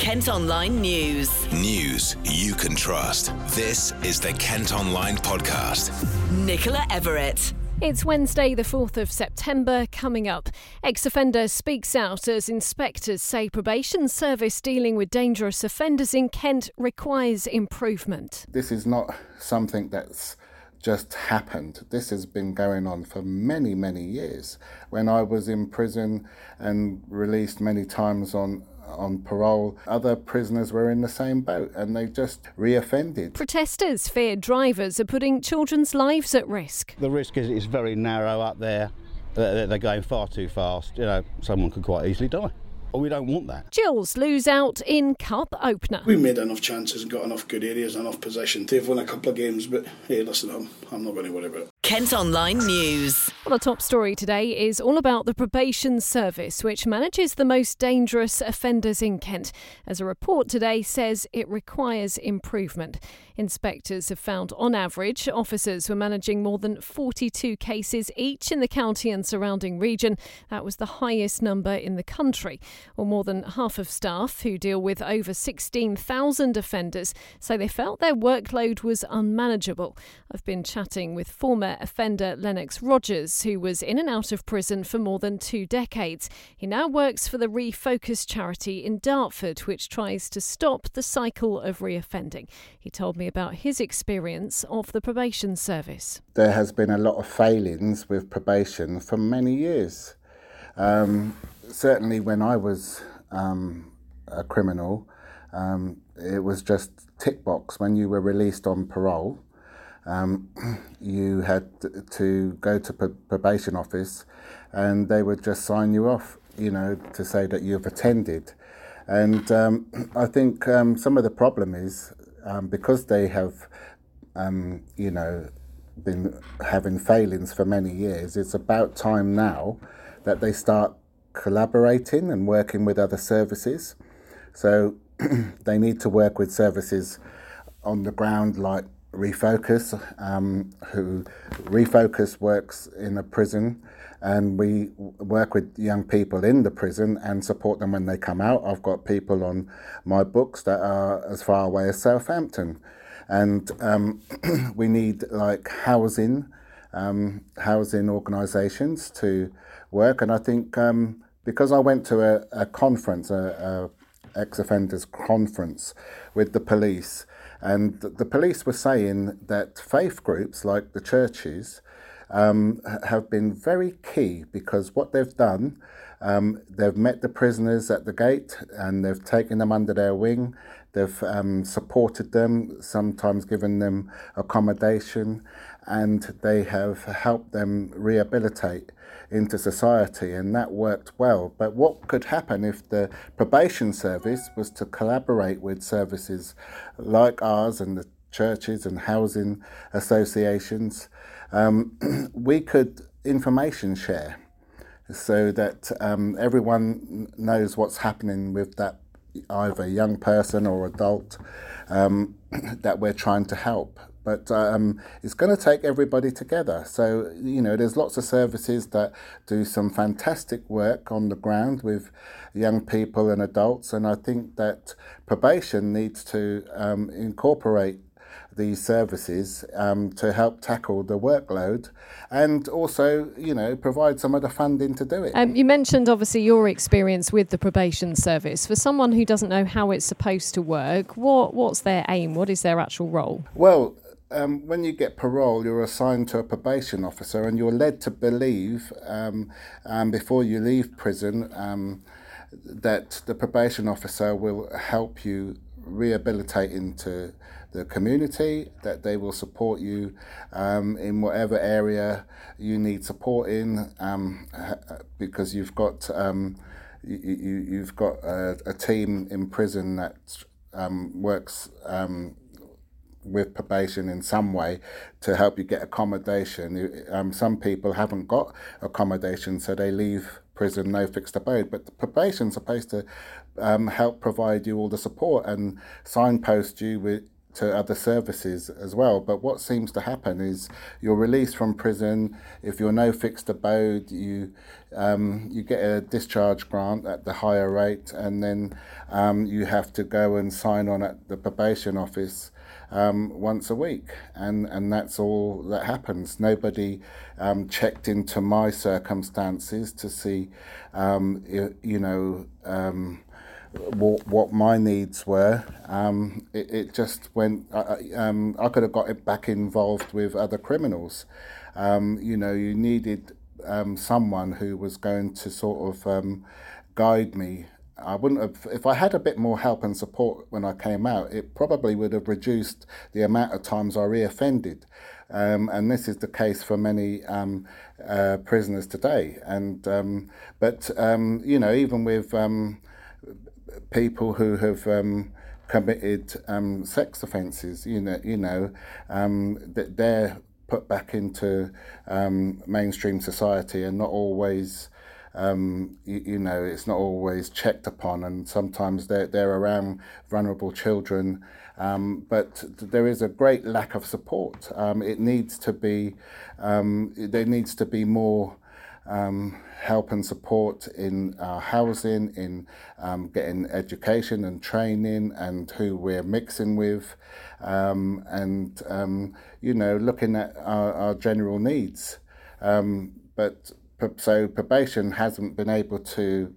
Kent Online News. News you can trust. This is the Kent Online Podcast. Nicola Everett. It's Wednesday, the 4th of September, coming up. Ex offender speaks out as inspectors say probation service dealing with dangerous offenders in Kent requires improvement. This is not something that's just happened. This has been going on for many, many years. When I was in prison and released many times on on parole. Other prisoners were in the same boat and they just reoffended. Protesters fear drivers are putting children's lives at risk. The risk is it's very narrow up there. They're going far too fast. You know, someone could quite easily die. Well, we don't want that. Gills lose out in cup opener. We made enough chances and got enough good areas, enough possession They've won a couple of games, but hey, listen, I'm, I'm not going to worry about it. Kent Online News. Well, the top story today is all about the probation service, which manages the most dangerous offenders in Kent. As a report today says, it requires improvement. Inspectors have found, on average, officers were managing more than 42 cases each in the county and surrounding region. That was the highest number in the country. Well, more than half of staff who deal with over 16,000 offenders say they felt their workload was unmanageable. I've been chatting with former offender Lennox Rogers, who was in and out of prison for more than two decades. He now works for the Refocus charity in Dartford, which tries to stop the cycle of reoffending. He told me about his experience of the probation service. There has been a lot of failings with probation for many years. Um, certainly, when I was um, a criminal, um, it was just tick box when you were released on parole. Um, you had to go to probation office, and they would just sign you off, you know, to say that you've attended. And um, I think um, some of the problem is um, because they have, um, you know, been having failings for many years. It's about time now that they start collaborating and working with other services. So they need to work with services on the ground like Refocus, um, who Refocus works in a prison, and we work with young people in the prison and support them when they come out. I've got people on my books that are as far away as Southampton, and um, we need like housing, um, housing organisations to work. And I think um, because I went to a, a conference, a, a ex offenders conference with the police and the police were saying that faith groups like the churches um, have been very key because what they've done, um, they've met the prisoners at the gate and they've taken them under their wing. They've um, supported them, sometimes given them accommodation, and they have helped them rehabilitate into society, and that worked well. But what could happen if the probation service was to collaborate with services like ours and the churches and housing associations? Um, we could information share so that um, everyone knows what's happening with that either young person or adult um, that we're trying to help. But um, it's going to take everybody together. So, you know, there's lots of services that do some fantastic work on the ground with young people and adults. And I think that probation needs to um, incorporate these services um, to help tackle the workload and also, you know, provide some of the funding to do it. Um, you mentioned obviously your experience with the probation service. For someone who doesn't know how it's supposed to work, what what's their aim? What is their actual role? Well, um, when you get parole, you're assigned to a probation officer, and you're led to believe um, um, before you leave prison um, that the probation officer will help you rehabilitate into the community, that they will support you um, in whatever area you need support in, um, because you've got um, you, you, have got a, a, team in prison that um, works um, with probation in some way to help you get accommodation. Um, some people haven't got accommodation, so they leave prison no fixed abode. But the probation's supposed to um, help provide you all the support and signpost you with to other services as well. But what seems to happen is you're released from prison. If you're no fixed abode, you um, you get a discharge grant at the higher rate, and then um, you have to go and sign on at the probation office um, once a week, and and that's all that happens. Nobody um, checked into my circumstances to see, um, you, you know. Um, what, what my needs were. Um, it, it just went. I, um, I could have got it back involved with other criminals. Um, you know, you needed um, someone who was going to sort of um, guide me. I wouldn't have, if I had a bit more help and support when I came out, it probably would have reduced the amount of times I reoffended. Um, and this is the case for many um, uh, prisoners today. And um, but um, you know, even with um, people who have um, committed sex offences, you know, you know, that they're put back into mainstream society and not always. Um, you, you, know, it's not always checked upon, and sometimes they're, they're around vulnerable children. Um, but there is a great lack of support. Um, it needs to be, um, there needs to be more um, help and support in uh, housing, in um, getting education and training, and who we're mixing with, um, and um, you know, looking at our, our general needs. Um, but so probation hasn't been able to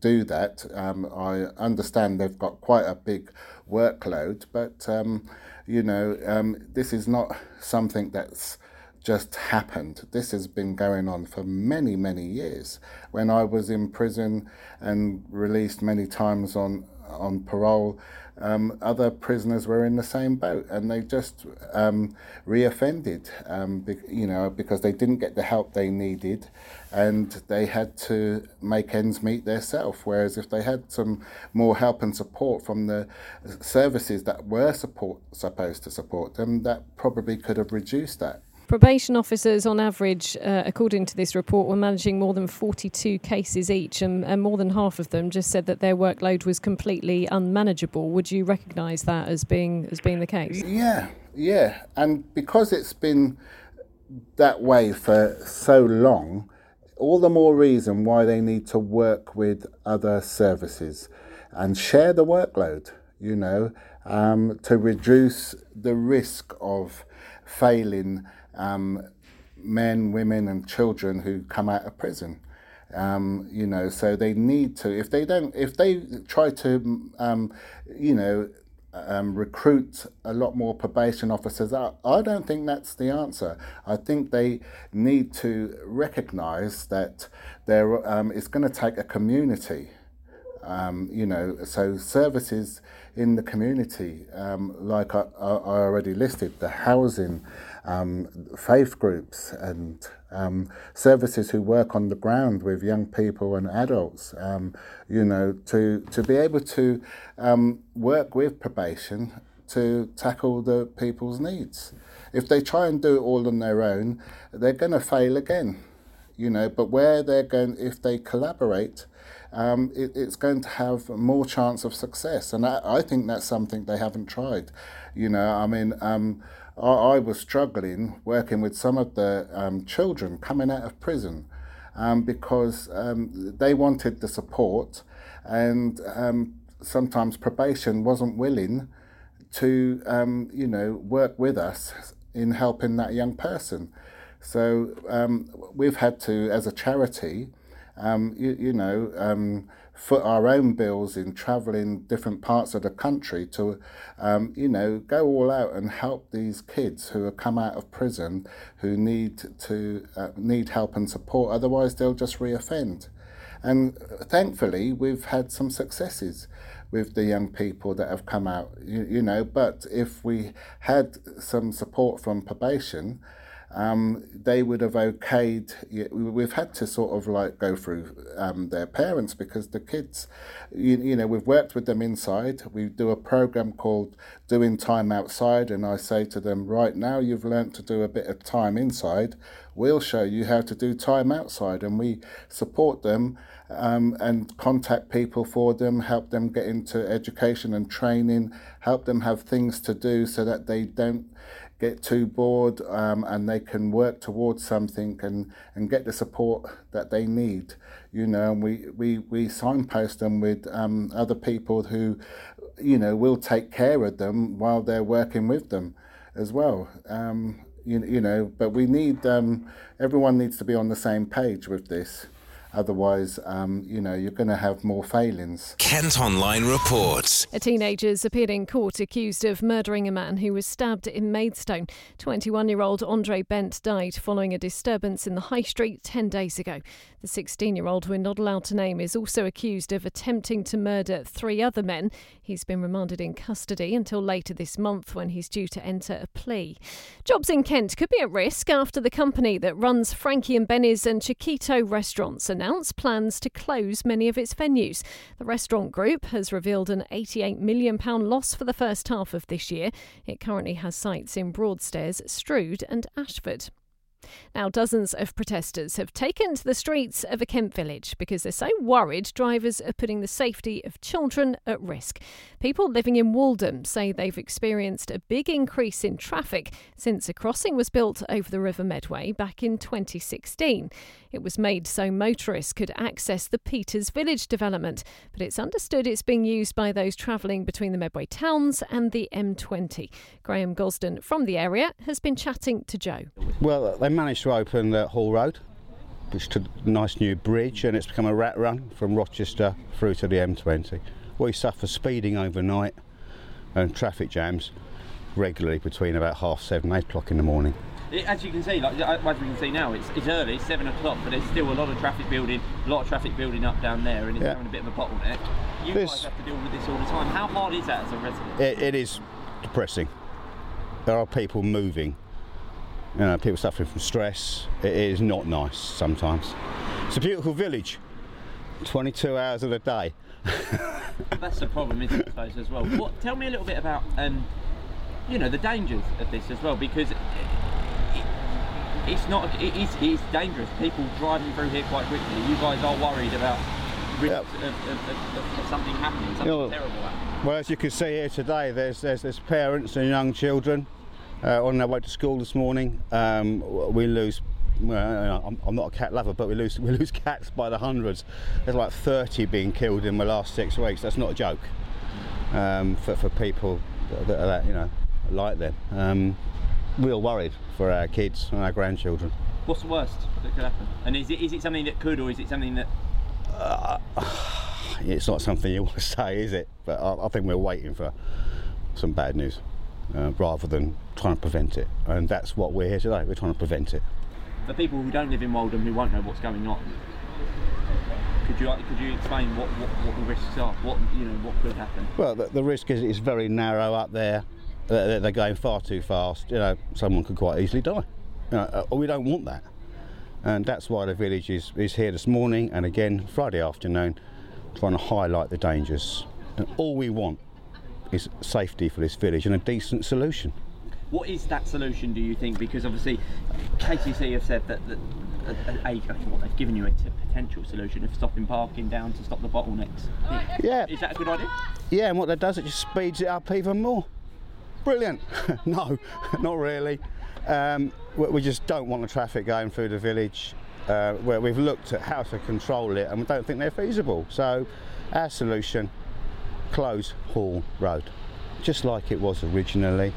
do that. Um, I understand they've got quite a big workload, but um, you know, um, this is not something that's just happened. This has been going on for many, many years. When I was in prison and released many times on on parole, um, other prisoners were in the same boat, and they just um, reoffended, um, be, you know, because they didn't get the help they needed, and they had to make ends meet themselves. Whereas if they had some more help and support from the services that were support supposed to support them, that probably could have reduced that. Probation officers, on average, uh, according to this report, were managing more than 42 cases each, and, and, more than half of them just said that their workload was completely unmanageable. Would you recognise that as being as being the case? Yeah, yeah, and because it's been that way for so long, all the more reason why they need to work with other services and share the workload. You know, um, to reduce the risk of failing um, men, women, and children who come out of prison. Um, you know, so they need to. If they don't, if they try to, um, you know, um, recruit a lot more probation officers, I, I don't think that's the answer. I think they need to recognise that there um, it's going to take a community. Um, you know, so services in the community, um, like I, I already listed, the housing, um, faith groups and um, services who work on the ground with young people and adults, um, you know, to, to be able to um, work with probation to tackle the people's needs. If they try and do it all on their own, they're going to fail again, you know, but where they're going, if they collaborate, um, it, it's going to have more chance of success. And I, I, think that's something they haven't tried. You know, I mean, um, I, I was struggling working with some of the um, children coming out of prison um, because um, they wanted the support, and um, sometimes probation wasn't willing to, um, you know, work with us in helping that young person. So um, we've had to, as a charity, you, you know foot our own bills in travelling different parts of the country to, um, you know, go all out and help these kids who have come out of prison who need to uh, need help and support. Otherwise, they'll just reoffend. And thankfully, we've had some successes with the young people that have come out, you, you know. But if we had some support from probation, um, they would have okayed. We've had to sort of like go through um, their parents because the kids, you, you, know, we've worked with them inside. We do a program called Doing Time Outside, and I say to them, right now you've learnt to do a bit of time inside. we'll show you how to do time outside, and we support them um, and contact people for them, help them get into education and training, help them have things to do so that they don't get too bored um, and they can work towards something and, and get the support that they need. You know, and we, we, we signpost them with um, other people who, you know, will take care of them while they're working with them as well. Um, you, you know, but we need, um, everyone needs to be on the same page with this. Otherwise, um, you know, you're going to have more failings. Kent Online reports. A teenager's appeared in court accused of murdering a man who was stabbed in Maidstone. 21 year old Andre Bent died following a disturbance in the High Street 10 days ago. The 16 year old, we're not allowed to name, is also accused of attempting to murder three other men. He's been remanded in custody until later this month when he's due to enter a plea. Jobs in Kent could be at risk after the company that runs Frankie and Benny's and Chiquito restaurants announced plans to close many of its venues. The restaurant group has revealed an £88 million loss for the first half of this year. It currently has sites in Broadstairs, Strood, and Ashford. Now, dozens of protesters have taken to the streets of a Kent village because they're so worried drivers are putting the safety of children at risk. People living in Wouldham say they've experienced a big increase in traffic since a crossing was built over the River Medway back in 2016. It was made so motorists could access the Peters Village development, but it's understood it's being used by those travelling between the Medway towns and the M20. Graham Gosden from the area has been chatting to Joe. Well, they managed to open the Hall Road, which is a nice new bridge, and it's become a rat run from Rochester through to the M20. We suffer speeding overnight and traffic jams regularly between about half seven, eight o'clock in the morning. It, as you can see, like as we can see now, it's, it's early, seven o'clock, but there's still a lot of traffic building, a lot of traffic building up down there, and it's Yeah. having a bit of a bottleneck. You This- guys have to deal with this all the time. How hard is that as a resident? It, it is depressing. There are people moving, you know, people suffering from stress. It is not nice sometimes. It's a beautiful village, 22 hours of the day. That's the problem, isn't it, I suppose, as well. What, tell me a little bit about, um, you know, the dangers of this as well, because it's not, it is, it is dangerous. People driving through here quite quickly. You guys are worried about risks of, of, of, something happening, something know, terrible happening. Well, as you can see here today, there's there's, there's parents and young children uh, on their way to school this morning. Um, we lose. Well, I'm, I'm not a cat lover, but we lose we lose cats by the hundreds. There's like 30 being killed in the last six weeks. That's not a joke um, for for people that are that you know like them. Um, we're worried for our kids and our grandchildren. What's the worst that could happen? And is it, is it something that could, or is it something that It's not something you want to say, is it? But I, I think we're waiting for some bad news uh, rather than trying to prevent it. And that's what we're here today. We're trying to prevent it. for people who don't live in Wouldham who won't know what's going on, could you could you explain what, what, what the risks are? What you know what could happen? Well, the, the risk is it's very narrow up there. They're, they're going far too fast. You know, someone could quite easily die. You know, uh, we don't want that. And that's why the village is, is here this morning and again Friday afternoon, trying to highlight the dangers. And all we want is safety for this village and a decent solution. What is that solution? Do you think? Because obviously, KCC have said that, that a, a, a, what they've given you a t- potential solution of stopping parking down to stop the bottlenecks. Yeah, Is that a good idea? Yeah, and what that does, it just speeds it up even more. Brilliant. no, not really. Um, we, just don't want the traffic going through the village. Uh, where we've looked at how to control it and we don't think they're feasible. So, our solution: close Hall Road, just like it was originally.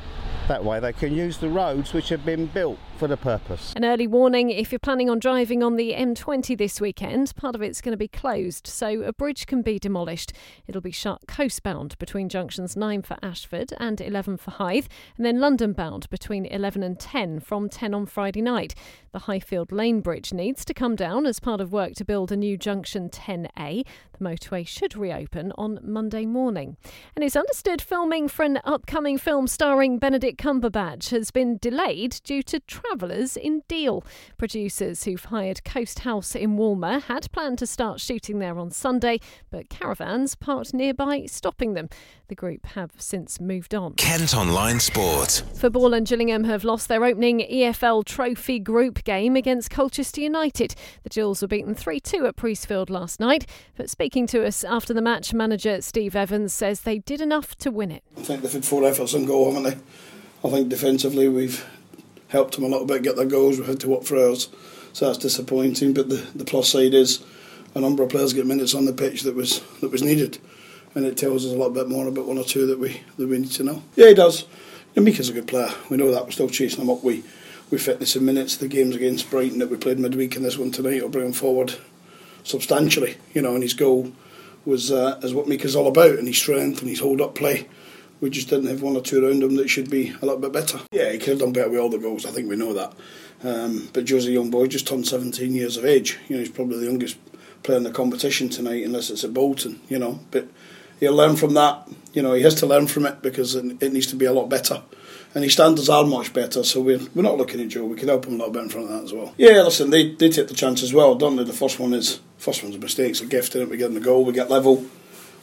That way, they can use the roads which have been built for the purpose. An early warning if you're planning on driving on the M20 this weekend, part of it's going to be closed, so a bridge can be demolished. It'll be shut coastbound between junctions 9 for Ashford and 11 for Hythe, and then London bound between 11 and 10 from 10 on Friday night. The Highfield Lane Bridge needs to come down as part of work to build a new junction 10A. The motorway should reopen on Monday morning. And it's understood filming for an upcoming film starring Benedict Cumberbatch has been delayed due to traffic Travellers in Deal. Producers who've hired Coast House in Walmer had planned to start shooting there on Sunday, but caravans parked nearby stopping them. The group have since moved on. Kent Online Sport. Football and Gillingham have lost their opening EFL Trophy Group game against Colchester United. The Gills were beaten 3 2 at Priestfield last night. But speaking to us after the match, manager Steve Evans says they did enough to win it. I think they've had four efforts on goal, haven't they? I think defensively we've helped them a little bit get their goals. We've had to work for ours, so that's disappointing. But the, the plus side is a number of players get minutes on the pitch that was that was needed, and it tells us a little bit more about one or two that we that we need to know. Yeah, he does. And Mika's a good player. We know that. We're still chasing him up. We we fitness in minutes. The games against Brighton that we played midweek and this one tonight will bring him forward substantially. You know, and his goal was uh, is what Mika's all about, and his strength and his hold up play. We just didn't have one or two around him that should be a little bit better. Yeah, he could have done better with all the goals. I think we know that. Um, but Joe's a young boy, just turned 17 years of age. You know, he's probably the youngest player in the competition tonight, unless it's at Bolton. You know, but he'll learn from that. You know, he has to learn from it because it, it needs to be a lot better. And his standards are much better, so we're, we're not looking at Joe. We can help him a little bit in front of that as well. Yeah, listen, they, they take the chance as well, don't they? The first one is first one's a mistake, it's a gift, is We get in the goal, we get level.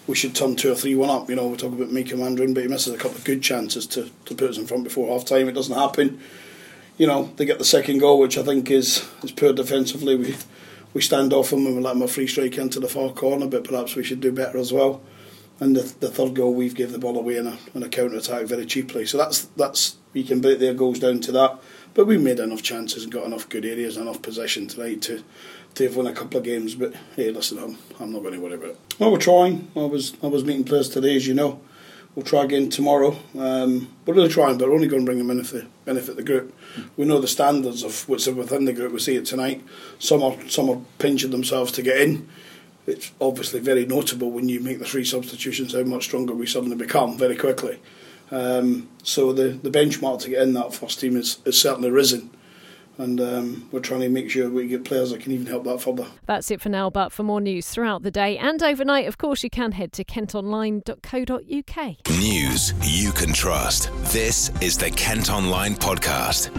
We should turn two or three one up. You know, we talk about Mika Mandron, but he misses a couple of good chances to, to put us in front before half time. It doesn't happen. You know, they get the second goal, which I think is is poor defensively. We we stand off them and we let them a free strike into the far corner, but perhaps we should do better as well and the, the third goal we've gave the ball away in a, in a counter attack very cheaply. So that's that's you can break their goals down to that. But we made enough chances and got enough good areas, and enough possession tonight to to have won a couple of games. But hey, listen, I'm I'm not going to worry about it. Well, we're trying. I was I was meeting players today, as you know. We'll try again tomorrow. Um, we're really trying, but we're only going to bring them in if they benefit the group. We know the standards of what's within the group. We see it tonight. Some are some are pinching themselves to get in it's obviously very notable when you make the three substitutions how much stronger we suddenly become very quickly. Um, so the, the benchmark to get in that first team is, is certainly risen. And um, we're trying to make sure we get players that can even help that further. That's it for now, but for more news throughout the day and overnight, of course, you can head to kentonline.co.uk. News you can trust. This is the Kent Online Podcast.